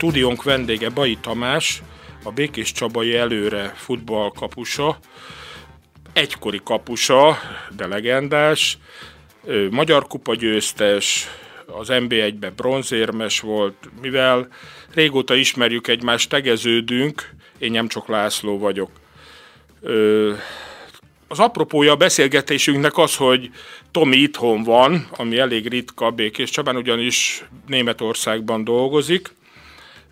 stúdiónk vendége Bai Tamás, a Békés Csabai előre futballkapusa, egykori kapusa, de legendás, magyar kupa győztes, az NB1-ben bronzérmes volt, mivel régóta ismerjük egymást, tegeződünk, én nem csak László vagyok. Az apropója a beszélgetésünknek az, hogy Tomi itthon van, ami elég ritka Békés Csabán, ugyanis Németországban dolgozik.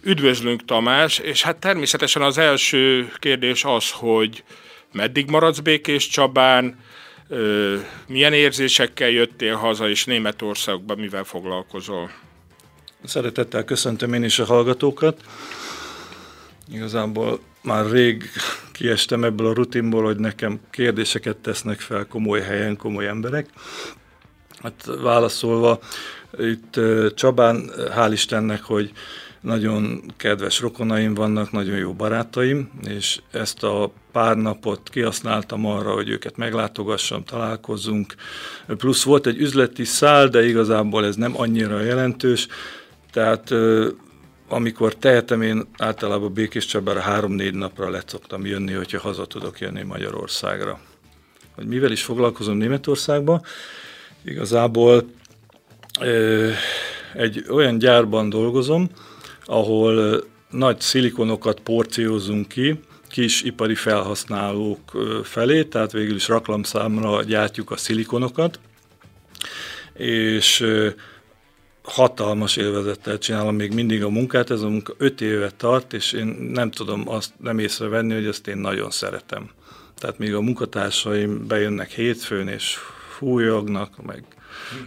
Üdvözlünk Tamás, és hát természetesen az első kérdés az, hogy meddig maradsz Békés Csabán, milyen érzésekkel jöttél haza, és Németországban mivel foglalkozol? Szeretettel köszöntöm én is a hallgatókat. Igazából már rég kiestem ebből a rutinból, hogy nekem kérdéseket tesznek fel komoly helyen, komoly emberek. Hát válaszolva, itt Csabán, hál' Istennek, hogy nagyon kedves rokonaim vannak, nagyon jó barátaim, és ezt a pár napot kihasználtam arra, hogy őket meglátogassam, találkozzunk. Plusz volt egy üzleti szál, de igazából ez nem annyira jelentős, tehát amikor tehetem, én általában Békés Csabára három-négy napra le jönni, hogyha haza tudok jönni Magyarországra. Hogy mivel is foglalkozom Németországban? Igazából egy olyan gyárban dolgozom, ahol nagy szilikonokat porciózunk ki, kis ipari felhasználók felé, tehát végül is raklamszámra gyártjuk a szilikonokat, és hatalmas élvezettel csinálom még mindig a munkát, ez a munka öt éve tart, és én nem tudom azt nem észrevenni, hogy ezt én nagyon szeretem. Tehát még a munkatársaim bejönnek hétfőn, és fújognak, meg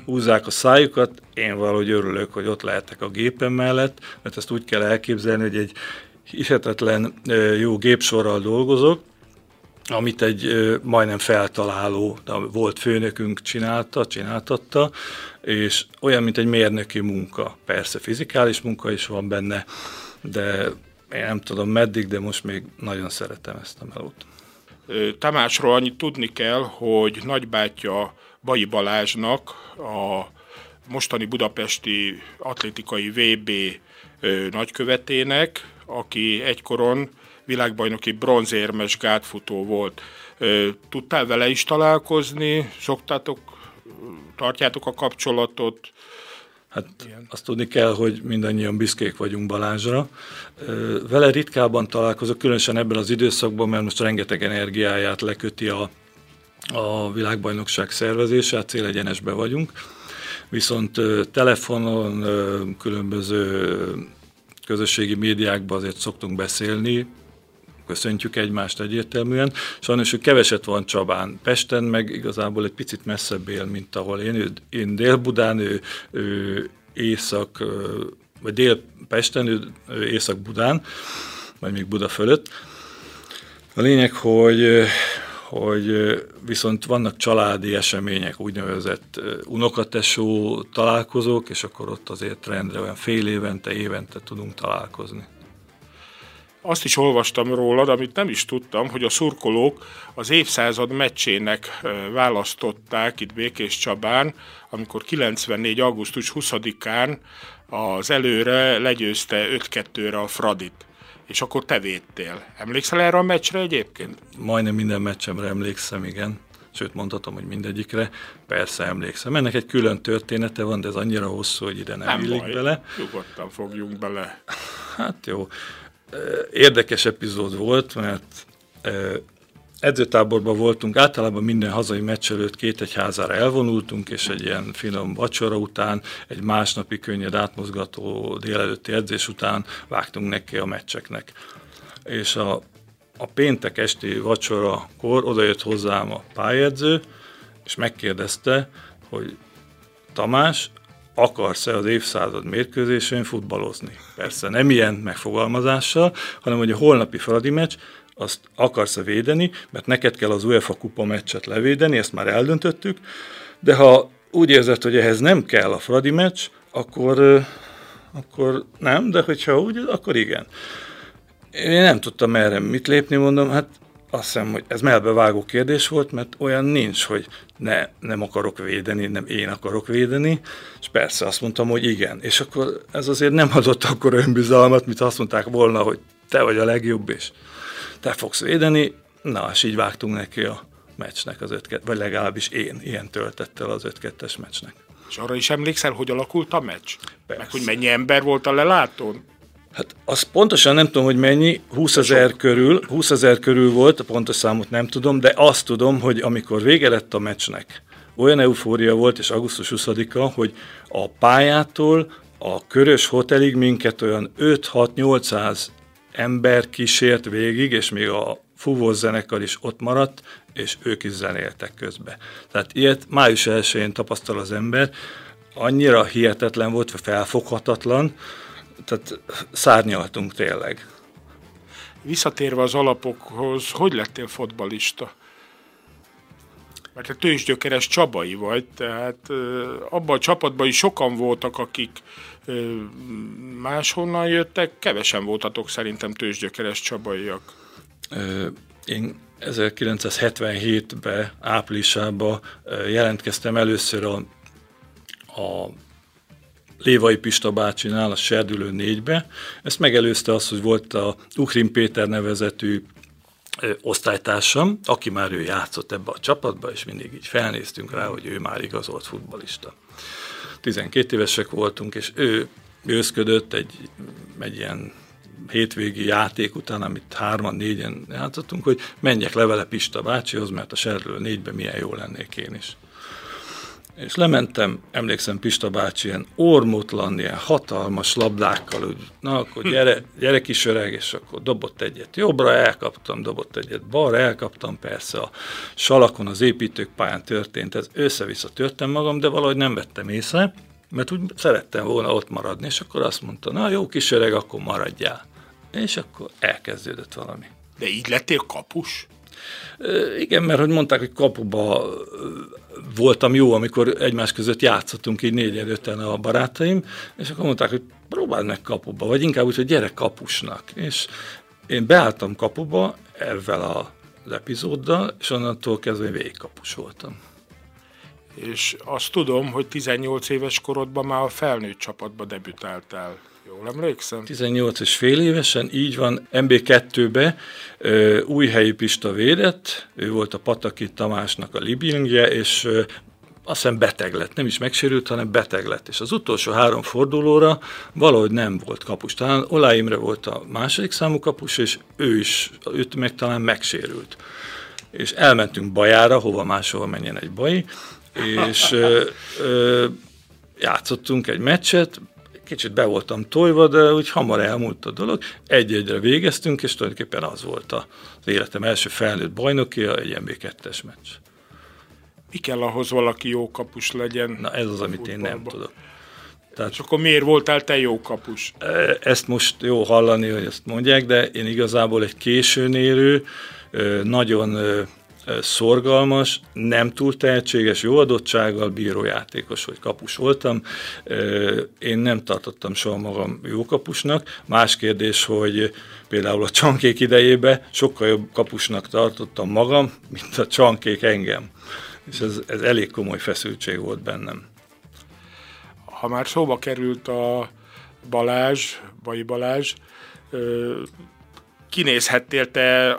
húzzák a szájukat, én valahogy örülök, hogy ott lehetek a gépen mellett, mert ezt úgy kell elképzelni, hogy egy hihetetlen jó gépsorral dolgozok, amit egy majdnem feltaláló, volt főnökünk csinálta, csináltatta, és olyan, mint egy mérnöki munka. Persze fizikális munka is van benne, de én nem tudom meddig, de most még nagyon szeretem ezt a melót. Tamásról annyit tudni kell, hogy nagybátyja Bai Balázsnak a mostani budapesti atlétikai VB nagykövetének, aki egykoron világbajnoki bronzérmes gátfutó volt. Tudtál vele is találkozni? Szoktátok, tartjátok a kapcsolatot? Hát Igen. azt tudni kell, hogy mindannyian büszkék vagyunk Balázsra. Vele ritkában találkozok, különösen ebben az időszakban, mert most rengeteg energiáját leköti a, a világbajnokság szervezése, hát célegyenesben vagyunk. Viszont telefonon, különböző közösségi médiákban azért szoktunk beszélni, köszöntjük egymást egyértelműen. Sajnos ő keveset van Csabán. Pesten meg igazából egy picit messzebb él, mint ahol én. Ő, én Dél-Budán, ő, ő Észak, vagy Dél-Pesten, ő, ő Észak-Budán, vagy még Buda fölött. A lényeg, hogy hogy viszont vannak családi események, úgynevezett unokatesó találkozók, és akkor ott azért rendre olyan fél évente, évente tudunk találkozni. Azt is olvastam rólad, amit nem is tudtam, hogy a szurkolók az évszázad meccsének választották itt Békés Csabán, amikor 94. augusztus 20-án az előre legyőzte 5-2-re a Fradit és akkor te védtél. Emlékszel erre a meccsre egyébként? Majdnem minden meccsemre emlékszem, igen. Sőt, mondhatom, hogy mindegyikre. Persze emlékszem. Ennek egy külön története van, de ez annyira hosszú, hogy ide nem, nem illik baj. bele. Nyugodtan fogjunk bele. Hát jó. Érdekes epizód volt, mert edzőtáborban voltunk, általában minden hazai meccs előtt két egy házára elvonultunk, és egy ilyen finom vacsora után, egy másnapi könnyed átmozgató délelőtti edzés után vágtunk neki a meccseknek. És a, a péntek esti vacsorakor odajött hozzám a pályedző, és megkérdezte, hogy Tamás, akarsz-e az évszázad mérkőzésén futballozni? Persze nem ilyen megfogalmazással, hanem hogy a holnapi Fradi meccs azt akarsz-e védeni, mert neked kell az UEFA kupa meccset levédeni, ezt már eldöntöttük, de ha úgy érzed, hogy ehhez nem kell a Fradi meccs, akkor, akkor nem, de hogyha úgy, akkor igen. Én nem tudtam erre mit lépni, mondom, hát azt hiszem, hogy ez melbevágó kérdés volt, mert olyan nincs, hogy ne, nem akarok védeni, nem én akarok védeni, és persze azt mondtam, hogy igen. És akkor ez azért nem adott akkor önbizalmat, mint azt mondták volna, hogy te vagy a legjobb, és te fogsz védeni. Na, és így vágtunk neki a meccsnek az 5 vagy legalábbis én ilyen töltettel az 5-2-es meccsnek. És arra is emlékszel, hogy alakult a meccs? Persze. Meg hogy mennyi ember volt a lelátón? Hát azt pontosan nem tudom, hogy mennyi, 20 ezer körül, 20 ezer körül volt, a pontos számot nem tudom, de azt tudom, hogy amikor vége lett a meccsnek, olyan eufória volt, és augusztus 20-a, hogy a pályától a Körös Hotelig minket olyan 5-6-800 ember kísért végig, és még a fúvós zenekar is ott maradt, és ők is zenéltek közbe. Tehát ilyet május 1-én tapasztal az ember, annyira hihetetlen volt, felfoghatatlan, tehát szárnyaltunk tényleg. Visszatérve az alapokhoz, hogy lettél fotbalista? Mert te tőzsgyökeres Csabai vagy, tehát abban a csapatban is sokan voltak, akik máshonnan jöttek, kevesen voltatok szerintem tőzsgyökeres Csabaiak. Én 1977-ben, áprilisában jelentkeztem először a, a Lévai Pista bácsinál, a Serdülő négybe. Ezt megelőzte az, hogy volt a Ukrin Péter nevezetű osztálytársam, aki már ő játszott ebbe a csapatba, és mindig így felnéztünk rá, hogy ő már igazolt futbalista. 12 évesek voltunk, és ő őszködött egy, egy ilyen hétvégi játék után, amit hárman, négyen játszottunk, hogy menjek levele Pista bácsihoz, mert a Serről négyben milyen jó lennék én is. És lementem, emlékszem Pista bácsi ilyen ormutlan, ilyen hatalmas labdákkal, hogy na akkor gyere, gyere kis öreg, és akkor dobott egyet jobbra, elkaptam, dobott egyet balra, elkaptam, persze a salakon, az építők pályán történt, ez össze-vissza törtem magam, de valahogy nem vettem észre, mert úgy szerettem volna ott maradni, és akkor azt mondta, na jó kis öreg, akkor maradjál. És akkor elkezdődött valami. De így lettél kapus? Igen, mert hogy mondták, hogy kapuba voltam jó, amikor egymás között játszottunk így négy öten a barátaim, és akkor mondták, hogy próbáld meg kapuba, vagy inkább úgy, hogy gyere kapusnak. És én beálltam kapuba ezzel az epizóddal, és onnantól kezdve végig kapus voltam. És azt tudom, hogy 18 éves korodban már a felnőtt csapatba debütáltál. Jól emlékszem? 18 és fél évesen, így van, MB2-be Újhelyi Pista védett, ő volt a Pataki Tamásnak a libingje, és azt hiszem beteg lett, nem is megsérült, hanem beteg lett. És az utolsó három fordulóra valahogy nem volt kapus. Talán Olá Imre volt a második számú kapus, és ő is, őt meg talán megsérült. És elmentünk Bajára, hova máshova menjen egy baj, és ö, ö, játszottunk egy meccset, kicsit be voltam tojva, de úgy hamar elmúlt a dolog. Egy-egyre végeztünk, és tulajdonképpen az volt az életem első felnőtt bajnokia, egy MB2-es meccs. Mi kell ahhoz valaki jó kapus legyen? Na ez az, amit én nem tudok. Tehát, és akkor miért voltál te jó kapus? Ezt most jó hallani, hogy ezt mondják, de én igazából egy későn érő, nagyon szorgalmas, nem túl tehetséges, jó adottsággal bíró játékos, vagy kapus voltam. Én nem tartottam soha magam jó kapusnak. Más kérdés, hogy például a csankék idejében sokkal jobb kapusnak tartottam magam, mint a csankék engem. És ez, ez elég komoly feszültség volt bennem. Ha már szóba került a Balázs, Bai Balázs, kinézhettél te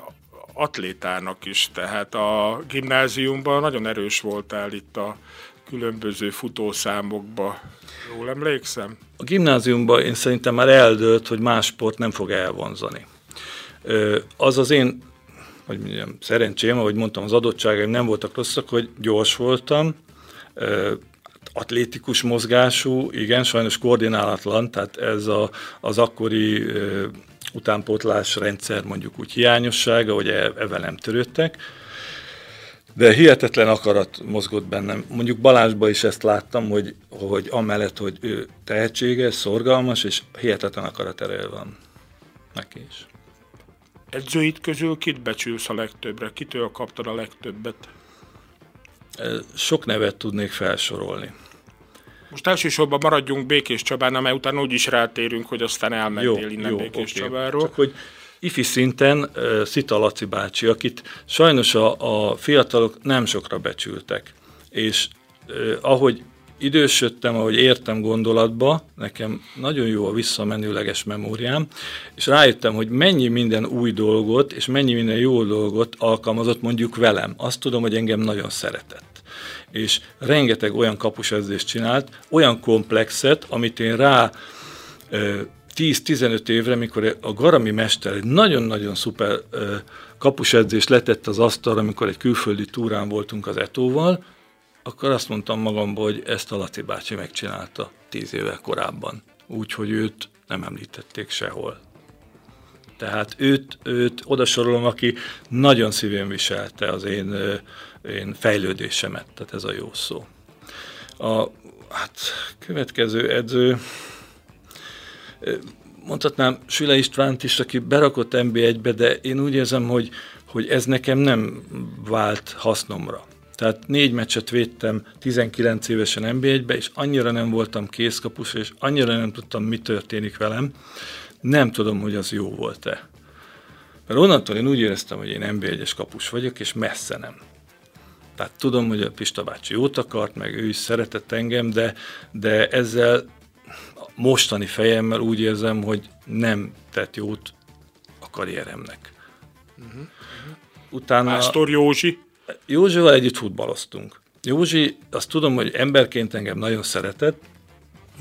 atlétának is, tehát a gimnáziumban nagyon erős voltál itt a különböző futószámokba. Jól emlékszem? A gimnáziumban én szerintem már eldőlt, hogy más sport nem fog elvonzani. Az az én, hogy mondjam, szerencsém, ahogy mondtam, az adottságaim nem voltak rosszak, hogy gyors voltam, atlétikus mozgású, igen, sajnos koordinálatlan, tehát ez a, az akkori utánpótlás rendszer mondjuk úgy hiányossága, hogy ezzel nem törődtek, de hihetetlen akarat mozgott bennem. Mondjuk Balázsban is ezt láttam, hogy, hogy amellett, hogy ő tehetséges, szorgalmas, és hihetetlen akarat ereje van neki is. Edzőit közül kit becsülsz a legtöbbre? Kitől kaptad a legtöbbet? Sok nevet tudnék felsorolni. Most elsősorban maradjunk Békés Csabán, mert utána úgy is rátérünk, hogy aztán elmentél jó, innen jó, Békés okay. Csabáról. Csak hogy ifi szinten Szita Laci bácsi, akit sajnos a, a fiatalok nem sokra becsültek. És ahogy idősödtem, ahogy értem gondolatba, nekem nagyon jó a visszamenőleges memóriám, és rájöttem, hogy mennyi minden új dolgot, és mennyi minden jó dolgot alkalmazott mondjuk velem. Azt tudom, hogy engem nagyon szeretett. És rengeteg olyan kapusedzést csinált, olyan komplexet, amit én rá 10-15 évre, mikor a Garami mester egy nagyon-nagyon szuper kapusedzést letett az asztalra, amikor egy külföldi túrán voltunk az Etóval, akkor azt mondtam magamból, hogy ezt a Laci bácsi megcsinálta 10 évvel korábban. Úgyhogy őt nem említették sehol. Tehát őt, őt odasorolom, aki nagyon szívén viselte az én, én fejlődésemet, tehát ez a jó szó. A hát, következő edző, mondhatnám Süle Istvánt is, aki berakott NB1-be, de én úgy érzem, hogy, hogy ez nekem nem vált hasznomra. Tehát négy meccset védtem 19 évesen NB1-be, és annyira nem voltam készkapus, és annyira nem tudtam, mi történik velem. Nem tudom, hogy az jó volt-e. Mert onnantól én úgy éreztem, hogy én NB1-es kapus vagyok, és messze nem. Tehát tudom, hogy a Pista bácsi jót akart, meg ő is szeretett engem, de, de ezzel mostani fejemmel úgy érzem, hogy nem tett jót a karrieremnek. Uh-huh. Utána... Pásztor Józsi? Józsival együtt futballoztunk. Józsi, azt tudom, hogy emberként engem nagyon szeretett,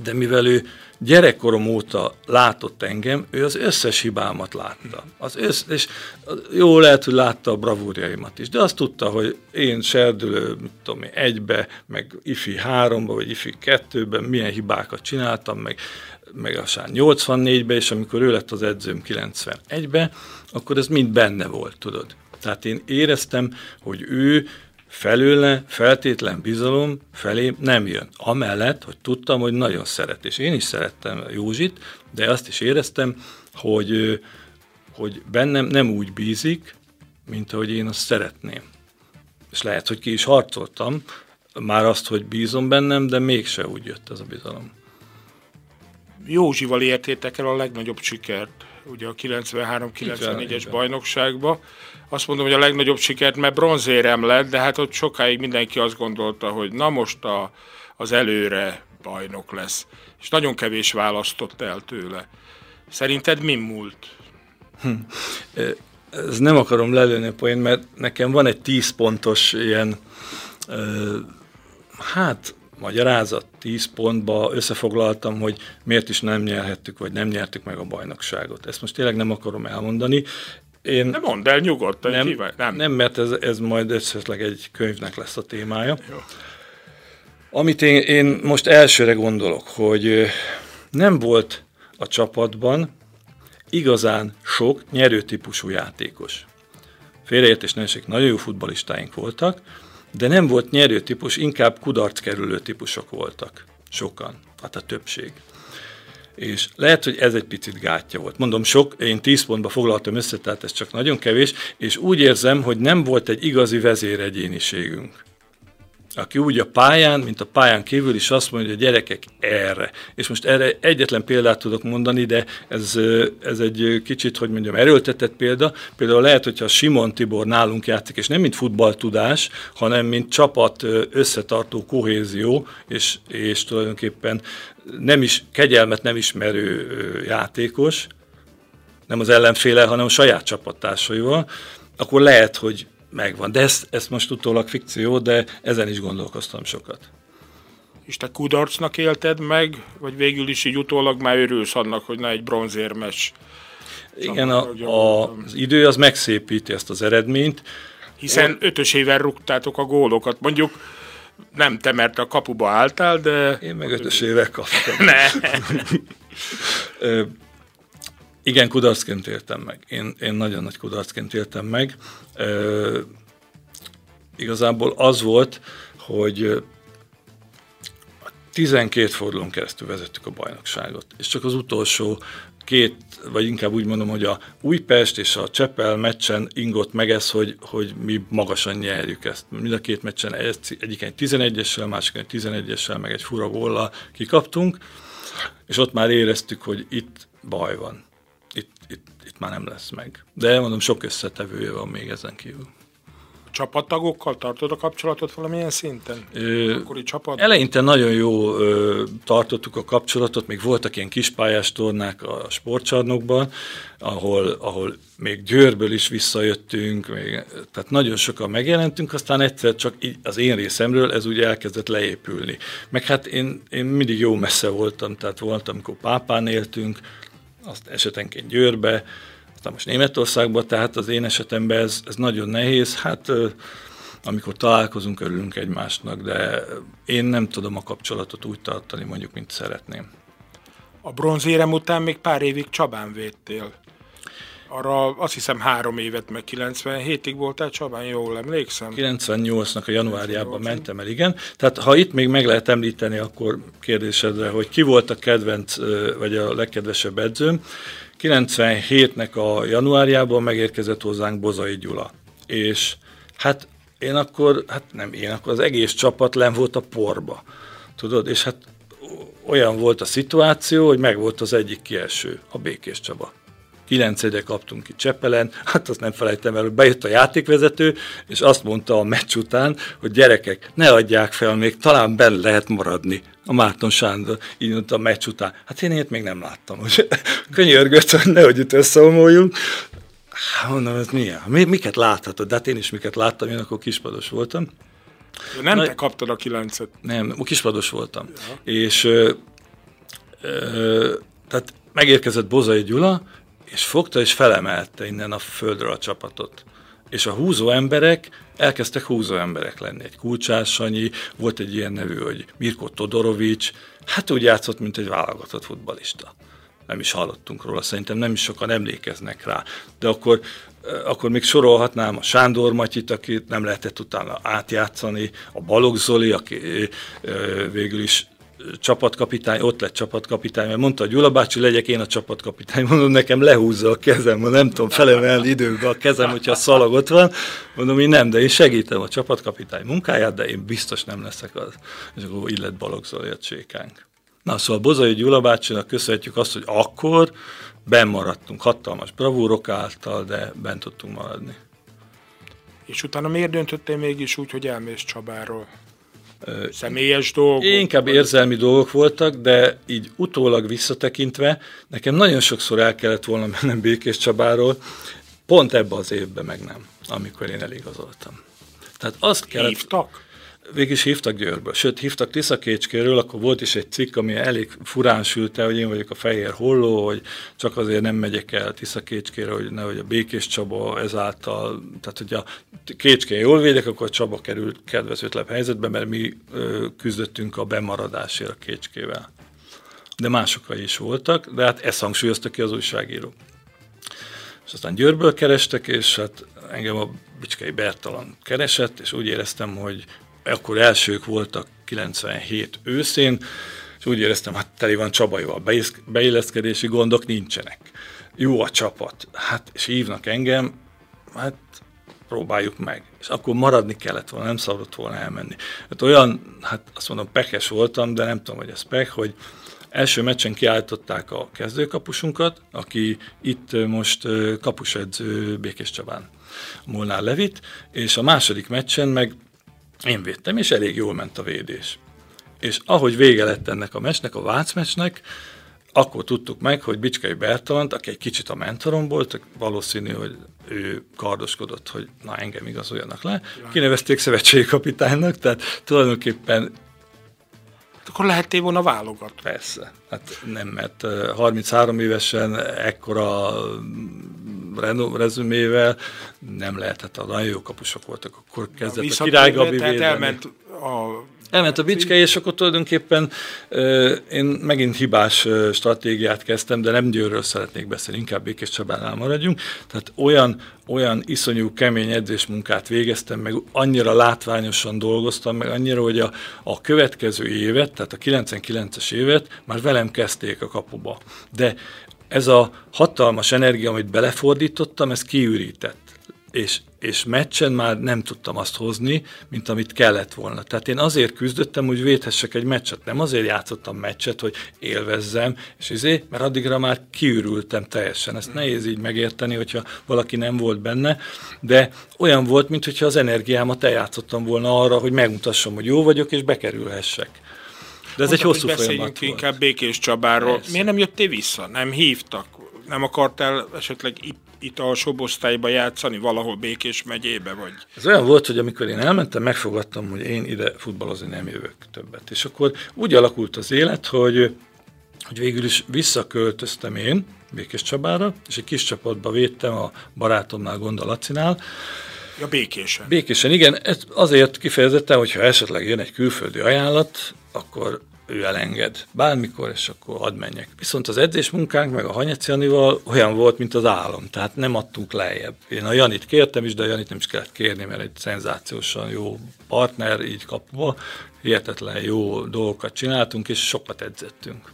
de mivel ő gyerekkorom óta látott engem, ő az összes hibámat látta. Az össz, és jó lehet, hogy látta a bravúrjaimat is, de azt tudta, hogy én serdülő, mit tudom egybe, meg ifi háromba, vagy ifi kettőben milyen hibákat csináltam, meg, meg aztán 84-be, és amikor ő lett az edzőm 91-be, akkor ez mind benne volt, tudod. Tehát én éreztem, hogy ő felőle feltétlen bizalom felé nem jön. Amellett, hogy tudtam, hogy nagyon szeret, és én is szerettem Józsit, de azt is éreztem, hogy, hogy bennem nem úgy bízik, mint ahogy én azt szeretném. És lehet, hogy ki is harcoltam, már azt, hogy bízom bennem, de mégse úgy jött ez a bizalom. Józsival értétek el a legnagyobb sikert, ugye a 93-94-es bajnokságba. Azt mondom, hogy a legnagyobb sikert, mert bronzérem lett, de hát ott sokáig mindenki azt gondolta, hogy na most a, az előre bajnok lesz. És nagyon kevés választott el tőle. Szerinted mi múlt? Hm. Ez nem akarom lelőni a poén, mert nekem van egy 10 pontos ilyen, hát magyarázat, 10 pontba összefoglaltam, hogy miért is nem nyerhettük, vagy nem nyertük meg a bajnokságot. Ezt most tényleg nem akarom elmondani. Én nem mondd el nyugodtan, nem, nem. nem, mert ez, ez majd esetleg egy könyvnek lesz a témája. Jó. Amit én, én most elsőre gondolok, hogy nem volt a csapatban igazán sok nyerőtípusú játékos. Félreértés ne nagyon jó futbalistáink voltak, de nem volt nyerő típus, inkább kudarc kerülő típusok voltak. Sokan, hát a többség. És lehet, hogy ez egy picit gátja volt. Mondom, sok, én 10 pontba foglaltam össze, tehát ez csak nagyon kevés, és úgy érzem, hogy nem volt egy igazi vezéregyéniségünk aki úgy a pályán, mint a pályán kívül is azt mondja, hogy a gyerekek erre. És most erre egyetlen példát tudok mondani, de ez, ez egy kicsit, hogy mondjam, erőltetett példa. Például lehet, hogyha Simon Tibor nálunk játszik, és nem mint futballtudás, hanem mint csapat összetartó kohézió, és, és tulajdonképpen nem is, kegyelmet nem ismerő játékos, nem az ellenféle, hanem a saját csapattársaival, akkor lehet, hogy megvan. De ezt, ezt most utólag fikció, de ezen is gondolkoztam sokat. És te kudarcnak élted meg, vagy végül is így utólag már örülsz annak, hogy na egy bronzérmes igen, a, a, az idő az megszépíti ezt az eredményt. Hiszen ötösével rúgtátok a gólokat. Mondjuk nem te, mert a kapuba álltál, de... Én meg ötösével kaptam. ne. Igen, kudarcként éltem meg. Én, én nagyon nagy kudarcként éltem meg. E, igazából az volt, hogy 12 fordulón keresztül vezettük a bajnokságot, és csak az utolsó két, vagy inkább úgy mondom, hogy a Újpest és a Csepel meccsen ingott meg ez, hogy, hogy mi magasan nyerjük ezt. Mind a két meccsen egy, egyik egy 11-essel, másik egy 11-essel, meg egy fura góllal kikaptunk, és ott már éreztük, hogy itt baj van már nem lesz meg. De mondom, sok összetevője van még ezen kívül csapattagokkal tartod a kapcsolatot valamilyen szinten? Ö, Akkori csapat? Eleinte nagyon jó ö, tartottuk a kapcsolatot, még voltak ilyen kispályás tornák a sportcsarnokban, ahol, ahol még Győrből is visszajöttünk, még, tehát nagyon sokan megjelentünk, aztán egyszer csak így az én részemről ez ugye elkezdett leépülni. Meg hát én, én mindig jó messze voltam, tehát voltam, amikor Pápán éltünk, azt esetenként Győrbe, aztán most Németországban, tehát az én esetemben ez, ez nagyon nehéz. Hát amikor találkozunk, örülünk egymásnak, de én nem tudom a kapcsolatot úgy tartani, mondjuk, mint szeretném. A bronzérem után még pár évig Csabán védtél. Arra azt hiszem három évet, meg 97-ig voltál Csabán, jól emlékszem? 98-nak a januárjában mentem el, igen. Tehát ha itt még meg lehet említeni, akkor kérdésedre, hogy ki volt a kedvenc, vagy a legkedvesebb edzőm. 97-nek a januárjában megérkezett hozzánk Bozai Gyula. És hát én akkor, hát nem én, akkor az egész csapat len volt a porba. Tudod, és hát olyan volt a szituáció, hogy meg volt az egyik kieső, a Békés Csaba. 9 egyre kaptunk ki Csepelen, hát azt nem felejtem el, hogy bejött a játékvezető, és azt mondta a meccs után, hogy gyerekek, ne adják fel, még talán benne lehet maradni. A Márton Sándor így mondta a meccs után. Hát én ilyet még nem láttam, hogy könyörgött, hogy nehogy itt összeomoljunk. Hát mondom, ez milyen? Mi, miket láthatod? De hát én is miket láttam, én akkor kispados voltam. De nem Na, te kaptad a kilencet. Nem, kispados voltam. Ja. És ö, ö, tehát megérkezett Bozai Gyula, és fogta és felemelte innen a földről a csapatot. És a húzó emberek elkezdtek húzó emberek lenni. Egy Kulcsás Sanyi, volt egy ilyen nevű, hogy Mirko Todorovics, hát úgy játszott, mint egy válogatott futbalista. Nem is hallottunk róla, szerintem nem is sokan emlékeznek rá. De akkor, eh, akkor még sorolhatnám a Sándor Matyit, akit nem lehetett utána átjátszani, a Balogh Zoli, aki eh, végül is csapatkapitány, ott lett csapatkapitány, mert mondta, hogy Gyula bácsi, legyek én a csapatkapitány. Mondom, nekem lehúzza a kezem, ma nem tudom felemelni időbe a kezem, hogyha a szalag ott van. Mondom, én nem, de én segítem a csapatkapitány munkáját, de én biztos nem leszek az. És akkor így lett Balogh Zoli a csékánk. Na, szóval Bozai Gyula bácsinak köszönhetjük azt, hogy akkor benn maradtunk, hatalmas bravúrok által, de bent tudtunk maradni. És utána miért döntöttél mégis úgy, hogy elmész Csabáról? Személyes dolgok? Inkább érzelmi dolgok voltak, de így utólag visszatekintve nekem nagyon sokszor el kellett volna mennem Békés Csabáról, pont ebbe az évben meg nem, amikor én eligazoltam. Tehát azt kellett... Hívtak? Végig is hívtak Győrből. Sőt, hívtak Tiszakécskéről, akkor volt is egy cikk, ami elég furán sülte, hogy én vagyok a fehér holló, hogy csak azért nem megyek el Tiszakécskére, hogy nehogy a Békés Csaba ezáltal, tehát hogy a Kécskén jól védek, akkor Csaba került kedvezőtlebb helyzetbe, mert mi ö, küzdöttünk a bemaradásért a Kécskével. De másokai is voltak, de hát ezt hangsúlyozta ki az újságíró. És aztán Győrből kerestek, és hát engem a Bicskei Bertalan keresett, és úgy éreztem, hogy akkor elsők voltak 97 őszén, és úgy éreztem, hát teli van Csabajval, beilleszkedési gondok nincsenek. Jó a csapat, hát, és hívnak engem, hát próbáljuk meg. És akkor maradni kellett volna, nem szabadott volna elmenni. Hát olyan, hát azt mondom, pekes voltam, de nem tudom, hogy ez pek, hogy első meccsen kiállították a kezdőkapusunkat, aki itt most kapusedző Békés Csabán, Molnár Levit, és a második meccsen meg én védtem, és elég jól ment a védés. És ahogy vége lett ennek a mesnek, a Vác mesnek, akkor tudtuk meg, hogy Bicskei Bertalant, aki egy kicsit a mentorom volt, valószínű, hogy ő kardoskodott, hogy na engem igazoljanak le. Kinevezték szövetségi kapitánynak, tehát tulajdonképpen akkor lehettél volna válogat. Persze. Hát nem, mert 33 évesen ekkora rezümével nem lehetett, a nagyon jó kapusok voltak, akkor kezdett a, a Király Gabi tehát elment a Elment a bicske, és akkor tulajdonképpen uh, én megint hibás uh, stratégiát kezdtem, de nem Győrről szeretnék beszélni, inkább Békés Csabánál maradjunk. Tehát olyan, olyan iszonyú kemény edzésmunkát végeztem, meg annyira látványosan dolgoztam, meg annyira, hogy a, a következő évet, tehát a 99-es évet már velem kezdték a kapuba. De ez a hatalmas energia, amit belefordítottam, ez kiürített. és, és meccsen már nem tudtam azt hozni, mint amit kellett volna. Tehát én azért küzdöttem, hogy védhessek egy meccset. Nem azért játszottam meccset, hogy élvezzem, és izé, mert addigra már kiürültem teljesen. Ezt nehéz így megérteni, hogyha valaki nem volt benne, de olyan volt, mintha az energiámat eljátszottam volna arra, hogy megmutassam, hogy jó vagyok, és bekerülhessek. De ez Mondtam, egy hosszú folyamat volt. inkább Békés Csabáról. Persze. Miért nem jöttél vissza? Nem hívtak? Nem akartál esetleg itt, itt a sobosztályba játszani, valahol Békés megyébe? Vagy? Ez olyan volt, hogy amikor én elmentem, megfogadtam, hogy én ide futballozni nem jövök többet. És akkor úgy alakult az élet, hogy, hogy végül is visszaköltöztem én Békés Csabára, és egy kis csapatba védtem a barátomnál, Gonda Lacinál, Ja, békésen. Békésen, igen. Ez azért kifejezetten, hogyha esetleg jön egy külföldi ajánlat, akkor ő elenged bármikor, és akkor hadd menjek. Viszont az edzés munkánk meg a Janival olyan volt, mint az álom, tehát nem adtunk lejjebb. Én a Janit kértem is, de a Janit nem is kellett kérni, mert egy szenzációsan jó partner így kapva, hihetetlen jó dolgokat csináltunk, és sokat edzettünk.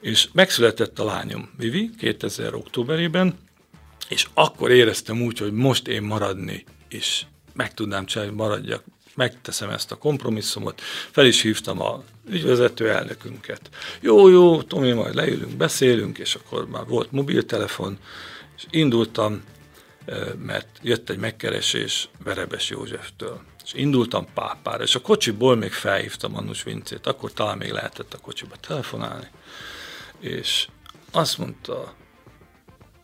És megszületett a lányom, Vivi, 2000 októberében, és akkor éreztem úgy, hogy most én maradni is meg tudnám csinálni, maradjak, megteszem ezt a kompromisszumot, fel is hívtam a ügyvezető elnökünket. Jó, jó, Tomi, majd leülünk, beszélünk, és akkor már volt mobiltelefon, és indultam, mert jött egy megkeresés Verebes Józseftől. És indultam Pápára, és a kocsiból még felhívtam Annus Vincét, akkor talán még lehetett a kocsiba telefonálni, és azt mondta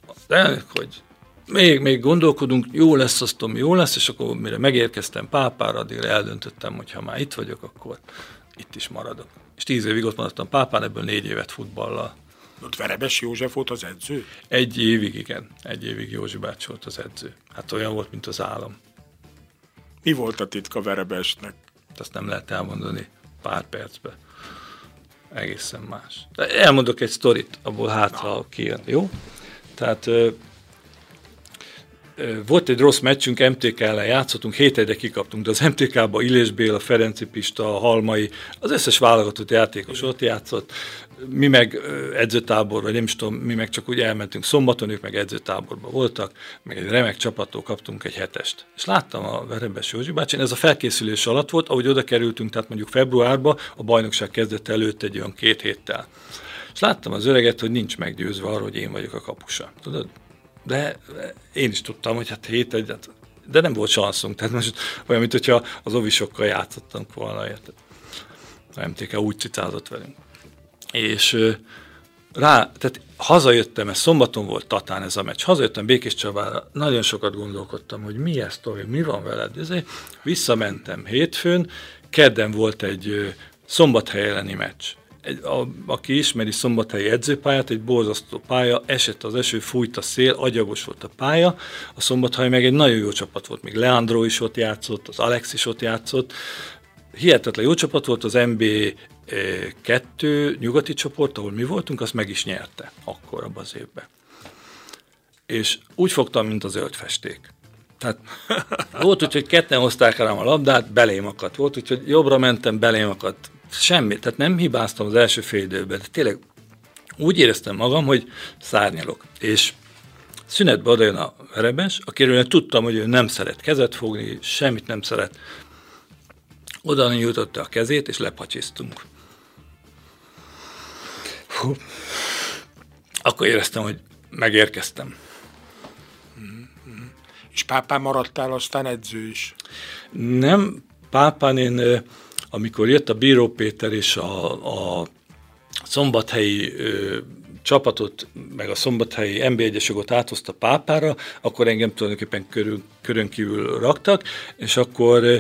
az elnök, hogy még, még gondolkodunk, jó lesz, azt tudom, jó lesz, és akkor mire megérkeztem Pápára, addigra eldöntöttem, hogy ha már itt vagyok, akkor itt is maradok. És tíz évig ott maradtam Pápán, ebből négy évet futballal. Ott Verebes József volt az edző? Egy évig, igen. Egy évig Józsi bácsi volt az edző. Hát olyan volt, mint az állam. Mi volt a titka Verebesnek? Azt nem lehet elmondani pár percben. Egészen más. Elmondok egy sztorit, abból hátra kijön, jó? Tehát volt egy rossz meccsünk, MTK ellen játszottunk, 7 1 kikaptunk, de az MTK-ba Illés Béla, Ferenci Pista, Halmai, az összes válogatott játékos ott játszott, mi meg edzőtábor, vagy nem is tudom, mi meg csak úgy elmentünk szombaton, ők meg edzőtáborban voltak, meg egy remek csapattól kaptunk egy hetest. És láttam a Verebes Józsi bácsin, ez a felkészülés alatt volt, ahogy oda kerültünk, tehát mondjuk februárba, a bajnokság kezdett előtt egy olyan két héttel. És láttam az öreget, hogy nincs meggyőzve arról, hogy én vagyok a kapusa. Tudod? De én is tudtam, hogy hát hét egy, hát, de nem volt szanszunk. Tehát most olyan, mint hogyha az ovisokkal játszottunk volna, érted? A MTK úgy cicázott velünk. És rá, tehát hazajöttem, ez szombaton volt Tatán ez a meccs, hazajöttem Békés Csabára, nagyon sokat gondolkodtam, hogy mi ez, Tomi, mi van veled? Ezért visszamentem hétfőn, kedden volt egy szombathely elleni meccs egy, a, aki ismeri szombathelyi edzőpályát, egy borzasztó pálya, esett az eső, fújt a szél, agyagos volt a pálya, a szombathely meg egy nagyon jó csapat volt, még Leandro is ott játszott, az Alex is ott játszott, hihetetlen jó csapat volt, az 2 eh, nyugati csoport, ahol mi voltunk, azt meg is nyerte akkor abban az évben. És úgy fogtam, mint a zöld. Tehát volt úgy, hogy ketten hozták rám a labdát, belém akadt. Volt úgy, hogy jobbra mentem, belém akadt semmi, tehát nem hibáztam az első fél időben, de tényleg úgy éreztem magam, hogy szárnyalok. És szünetbe oda jön a verebes, akiről tudtam, hogy ő nem szeret kezet fogni, semmit nem szeret. Oda nyújtotta a kezét, és lepacsisztunk. Hú. Akkor éreztem, hogy megérkeztem. És pápán maradtál aztán edző is? Nem, pápán én amikor jött a Bíró Péter és a, a szombathelyi ö, csapatot, meg a szombathelyi NB1-es jogot áthozta Pápára, akkor engem tulajdonképpen körül, körön kívül raktak, és akkor ö,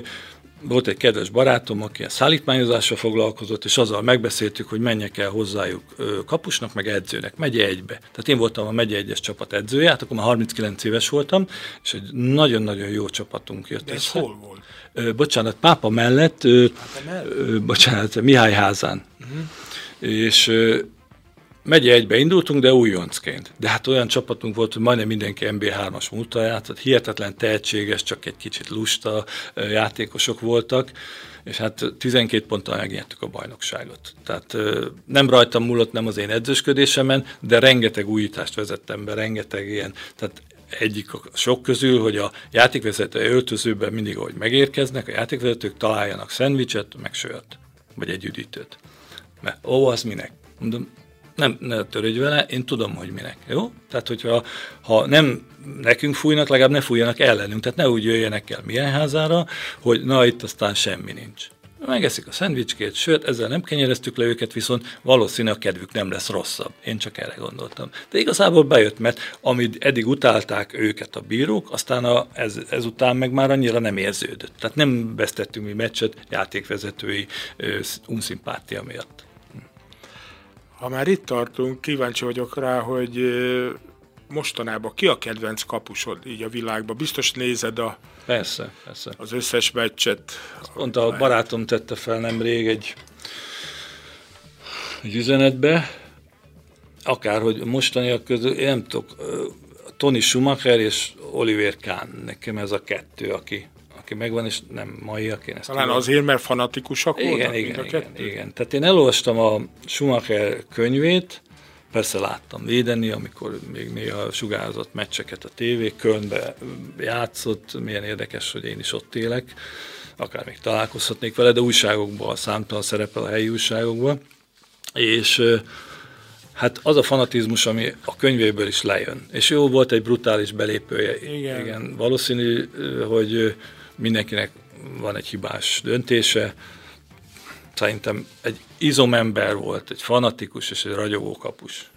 volt egy kedves barátom, aki a szállítmányozással foglalkozott, és azzal megbeszéltük, hogy menjek el hozzájuk kapusnak, meg edzőnek, megye egybe. Tehát én voltam a megye egyes csapat edzője, hát akkor már 39 éves voltam, és egy nagyon-nagyon jó csapatunk jött De ez össze. hol volt? Bocsánat, pápa mellett, pápa mellett? bocsánat, Mihály házán. Uh-huh. És megye egybe indultunk, de újoncként. De hát olyan csapatunk volt, hogy majdnem mindenki MB3-as múlta játszott, hihetetlen tehetséges, csak egy kicsit lusta játékosok voltak, és hát 12 ponttal megnyertük a bajnokságot. Tehát nem rajtam múlott, nem az én edzősködésemen, de rengeteg újítást vezettem be, rengeteg ilyen, tehát egyik a sok közül, hogy a játékvezető öltözőben mindig, ahogy megérkeznek, a játékvezetők találjanak szendvicset, meg sört, vagy egy üdítőt. Mert ó, az minek? Mondom, nem, ne törődj vele, én tudom, hogy minek. Jó? Tehát, hogyha ha nem nekünk fújnak, legalább ne fújjanak ellenünk. Tehát ne úgy jöjjenek el milyen házára, hogy na, itt aztán semmi nincs. Megeszik a szendvicskét, sőt, ezzel nem kenyereztük le őket, viszont valószínűleg a kedvük nem lesz rosszabb. Én csak erre gondoltam. De igazából bejött, mert amit eddig utálták őket a bírók, aztán a, ez, ezután meg már annyira nem érződött. Tehát nem vesztettünk mi meccset játékvezetői unszimpátia miatt. Ha már itt tartunk, kíváncsi vagyok rá, hogy mostanában ki a kedvenc kapusod így a világban? Biztos nézed a, persze, persze. az összes meccset. Pont a barátom tette fel nemrég egy, egy üzenetbe, akárhogy mostaniak közül, én nem tudok, Tony Schumacher és Oliver Kahn, nekem ez a kettő, aki, aki megvan, és nem mai, aki ezt Talán tudom. azért, mert fanatikusak igen, voltak igen, a igen, igen. Tehát én elolvastam a Schumacher könyvét, persze láttam védeni, amikor még néha sugárzott meccseket a tévé, Kölnbe játszott, milyen érdekes, hogy én is ott élek, akár még találkozhatnék vele, de újságokban, számtalan szerepel a helyi újságokban, és hát az a fanatizmus, ami a könyvéből is lejön. És jó volt egy brutális belépője. Igen. Igen valószínű, hogy mindenkinek van egy hibás döntése. Szerintem egy izomember volt, egy fanatikus és egy ragyogó kapus.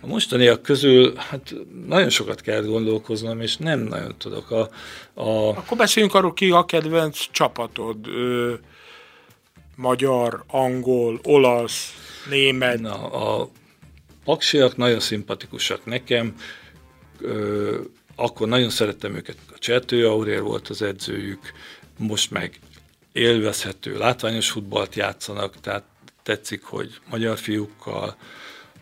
A mostaniak közül hát nagyon sokat kell gondolkoznom, és nem nagyon tudok. A, a... Akkor beszéljünk arról, ki a kedvenc csapatod. Ö, magyar, angol, olasz, német. Na, a paksiak nagyon szimpatikusak nekem. Ö, akkor nagyon szerettem őket, a Csertő Aurér volt az edzőjük, most meg élvezhető, látványos futballt játszanak, tehát tetszik, hogy magyar fiúkkal.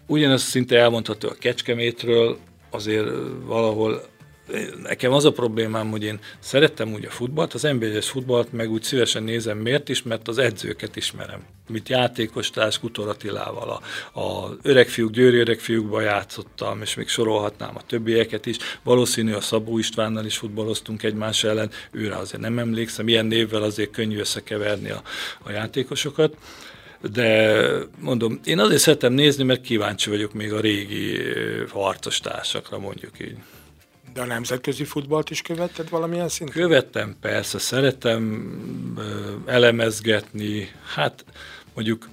Ugyanez szinte elmondható a Kecskemétről, azért valahol nekem az a problémám, hogy én szerettem úgy a futballt, az NB1-es futballt, meg úgy szívesen nézem, miért is, mert az edzőket ismerem. Mit játékos társ Kutor Attilával, a, a öregfiúk, Győri öregfiúkban játszottam, és még sorolhatnám a többieket is. Valószínű a Szabó Istvánnal is futballoztunk egymás ellen, őre azért nem emlékszem, ilyen névvel azért könnyű összekeverni a, a játékosokat de mondom, én azért szeretem nézni, mert kíváncsi vagyok még a régi harcos társakra, mondjuk így. De a nemzetközi futballt is követted valamilyen szinten? Követtem, persze, szeretem elemezgetni, hát mondjuk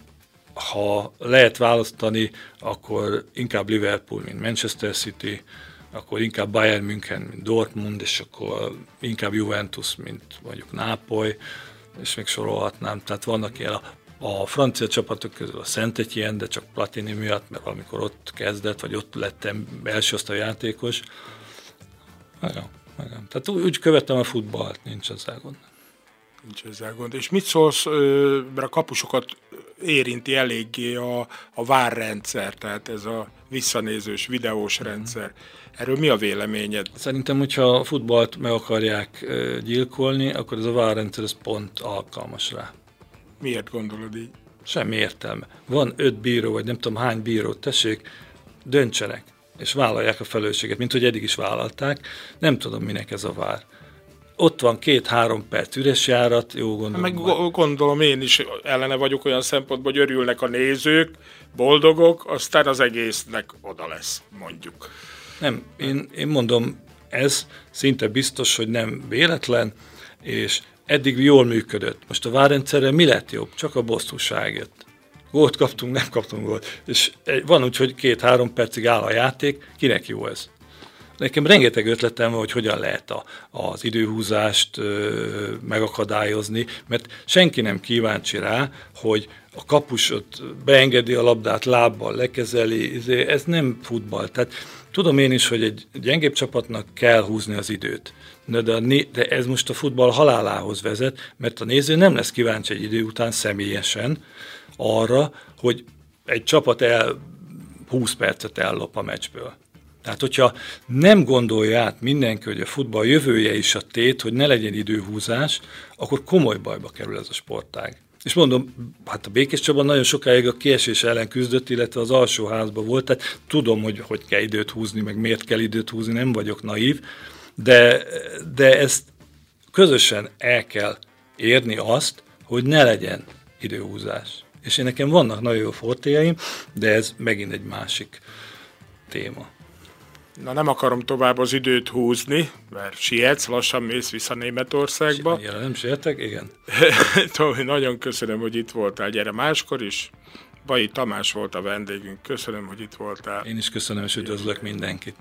ha lehet választani, akkor inkább Liverpool, mint Manchester City, akkor inkább Bayern München, mint Dortmund, és akkor inkább Juventus, mint mondjuk Nápoly, és még sorolhatnám. Tehát vannak ilyen a, a francia csapatok közül a Szent de csak Platini miatt, mert valamikor ott kezdett, vagy ott lettem első osztály játékos, igen, igen. Tehát úgy, úgy követtem a futballt, nincs ezzel gond. Nincs ezzel gond. És mit szólsz, mert a kapusokat érinti eléggé a, a várrendszer, tehát ez a visszanézős, videós mm. rendszer. Erről mi a véleményed? Szerintem, hogyha a futballt meg akarják gyilkolni, akkor ez a várrendszer ez pont alkalmas rá. Miért gondolod így? Semmi értelme. Van öt bíró, vagy nem tudom hány bíró, tessék, döntsenek és vállalják a felelősséget, mint hogy eddig is vállalták. Nem tudom, minek ez a vár. Ott van két-három perc üres járat, jó gondolom. Meg gondolom én is ellene vagyok olyan szempontból, hogy örülnek a nézők, boldogok, aztán az egésznek oda lesz, mondjuk. Nem, én, én mondom, ez szinte biztos, hogy nem véletlen, és eddig jól működött. Most a várrendszerre mi lett jobb? Csak a bosszúság jött gólt kaptunk, nem kaptunk gólt. És van úgy, hogy két-három percig áll a játék, kinek jó ez? Nekem rengeteg ötletem van, hogy hogyan lehet a, az időhúzást ö, megakadályozni, mert senki nem kíváncsi rá, hogy a kapusot beengedi a labdát lábbal, lekezeli, izé, ez nem futball. Tehát tudom én is, hogy egy gyengébb csapatnak kell húzni az időt. De, de, de ez most a futball halálához vezet, mert a néző nem lesz kíváncsi egy idő után személyesen, arra, hogy egy csapat el 20 percet ellop a meccsből. Tehát, hogyha nem gondolja át mindenki, hogy a futball jövője is a tét, hogy ne legyen időhúzás, akkor komoly bajba kerül ez a sportág. És mondom, hát a Békés Csaba nagyon sokáig a kiesés ellen küzdött, illetve az alsó házban volt, tehát tudom, hogy hogy kell időt húzni, meg miért kell időt húzni, nem vagyok naív, de, de ezt közösen el kell érni azt, hogy ne legyen időhúzás. És én nekem vannak nagyon jó fortéjaim, de ez megint egy másik téma. Na nem akarom tovább az időt húzni, mert sietsz, lassan mész vissza Németországba. Ja, nem sietek, igen. Tomi, nagyon köszönöm, hogy itt voltál. Gyere máskor is. Bai Tamás volt a vendégünk. Köszönöm, hogy itt voltál. Én is köszönöm, és üdvözlök mindenkit.